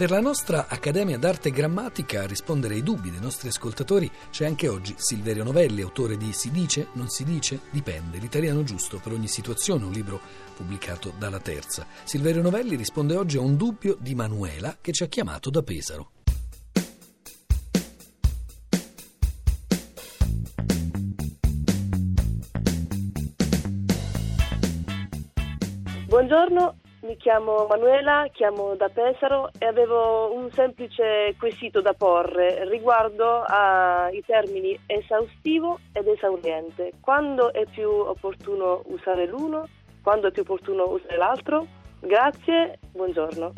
Per la nostra Accademia d'Arte Grammatica a rispondere ai dubbi dei nostri ascoltatori c'è anche oggi Silverio Novelli, autore di Si dice, non si dice, dipende, l'italiano giusto per ogni situazione, un libro pubblicato dalla Terza. Silverio Novelli risponde oggi a un dubbio di Manuela che ci ha chiamato da Pesaro. Buongiorno, mi chiamo Manuela, chiamo da Pesaro e avevo un semplice quesito da porre riguardo ai termini esaustivo ed esauriente. Quando è più opportuno usare l'uno? Quando è più opportuno usare l'altro? Grazie, buongiorno.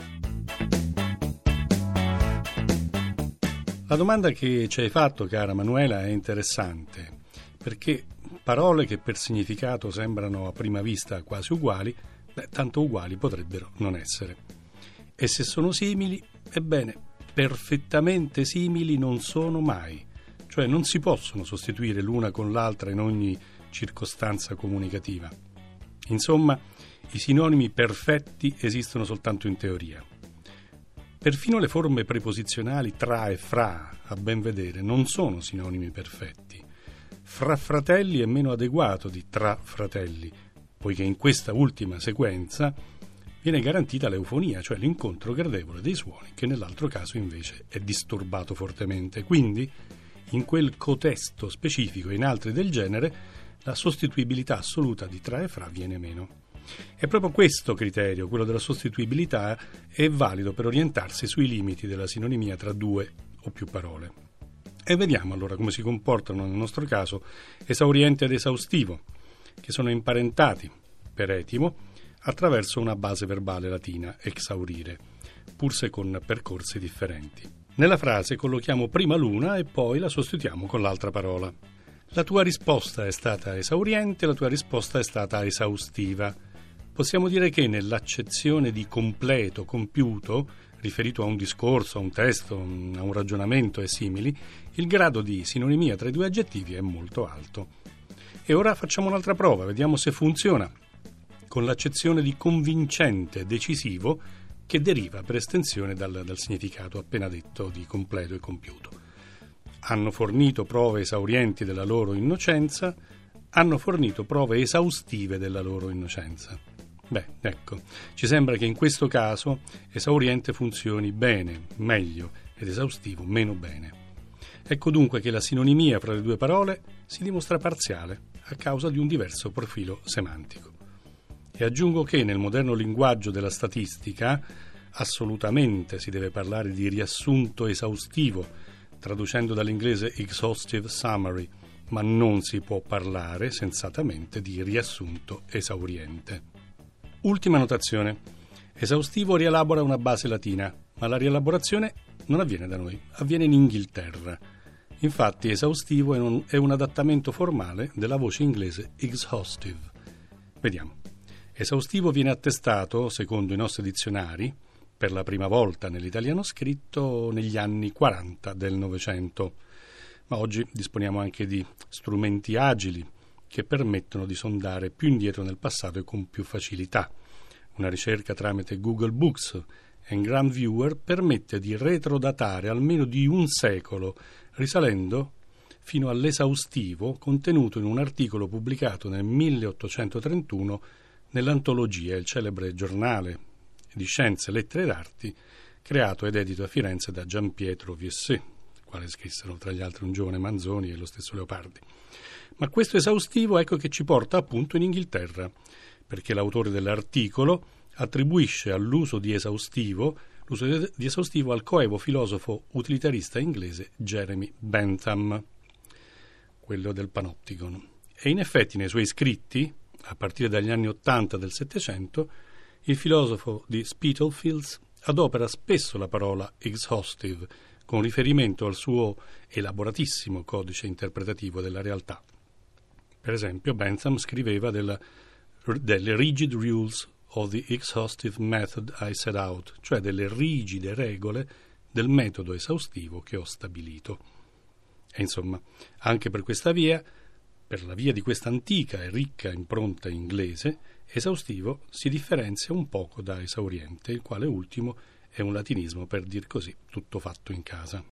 La domanda che ci hai fatto, cara Manuela, è interessante perché parole che per significato sembrano a prima vista quasi uguali Beh, tanto uguali potrebbero non essere. E se sono simili, ebbene, perfettamente simili non sono mai, cioè non si possono sostituire l'una con l'altra in ogni circostanza comunicativa. Insomma, i sinonimi perfetti esistono soltanto in teoria. Perfino le forme preposizionali tra e fra, a ben vedere, non sono sinonimi perfetti. Fra fratelli è meno adeguato di tra fratelli, poiché in questa ultima sequenza viene garantita l'eufonia, cioè l'incontro gradevole dei suoni, che nell'altro caso invece è disturbato fortemente. Quindi, in quel contesto specifico e in altri del genere, la sostituibilità assoluta di tra e fra viene meno. E proprio questo criterio, quello della sostituibilità, è valido per orientarsi sui limiti della sinonimia tra due o più parole. E vediamo allora come si comportano nel nostro caso esauriente ed esaustivo che sono imparentati per etimo attraverso una base verbale latina, exaurire, pur se con percorsi differenti. Nella frase collochiamo prima l'una e poi la sostituiamo con l'altra parola. La tua risposta è stata esauriente, la tua risposta è stata esaustiva. Possiamo dire che nell'accezione di completo, compiuto, riferito a un discorso, a un testo, a un ragionamento e simili, il grado di sinonimia tra i due aggettivi è molto alto. E ora facciamo un'altra prova, vediamo se funziona, con l'accezione di convincente, decisivo, che deriva per estensione dal, dal significato appena detto di completo e compiuto. Hanno fornito prove esaurienti della loro innocenza, hanno fornito prove esaustive della loro innocenza. Beh, ecco, ci sembra che in questo caso esauriente funzioni bene, meglio, ed esaustivo meno bene. Ecco dunque che la sinonimia fra le due parole si dimostra parziale a causa di un diverso profilo semantico. E aggiungo che nel moderno linguaggio della statistica assolutamente si deve parlare di riassunto esaustivo, traducendo dall'inglese exhaustive summary, ma non si può parlare sensatamente di riassunto esauriente. Ultima notazione. Esaustivo rielabora una base latina, ma la rielaborazione non avviene da noi, avviene in Inghilterra Infatti esaustivo è un, è un adattamento formale della voce inglese exhaustive. Vediamo. Esaustivo viene attestato, secondo i nostri dizionari, per la prima volta nell'italiano scritto negli anni 40 del Novecento, ma oggi disponiamo anche di strumenti agili che permettono di sondare più indietro nel passato e con più facilità. Una ricerca tramite Google Books e Grand Viewer permette di retrodatare almeno di un secolo risalendo fino all'esaustivo contenuto in un articolo pubblicato nel 1831 nell'antologia, il celebre giornale di scienze, lettere ed arti, creato ed edito a Firenze da Gian Pietro Viessé, quale scrissero tra gli altri un giovane Manzoni e lo stesso Leopardi. Ma questo esaustivo ecco che ci porta appunto in Inghilterra, perché l'autore dell'articolo attribuisce all'uso di esaustivo l'uso di esaustivo al coevo filosofo utilitarista inglese Jeremy Bentham, quello del Panopticon. E in effetti nei suoi scritti, a partire dagli anni Ottanta del Settecento, il filosofo di Spitalfields adopera spesso la parola exhaustive con riferimento al suo elaboratissimo codice interpretativo della realtà. Per esempio, Bentham scriveva della, delle rigid rules of the exhaustive method I set out, cioè delle rigide regole del metodo esaustivo che ho stabilito. E insomma, anche per questa via, per la via di questa antica e ricca impronta inglese, esaustivo si differenzia un poco da esauriente, il quale ultimo è un latinismo per dir così tutto fatto in casa.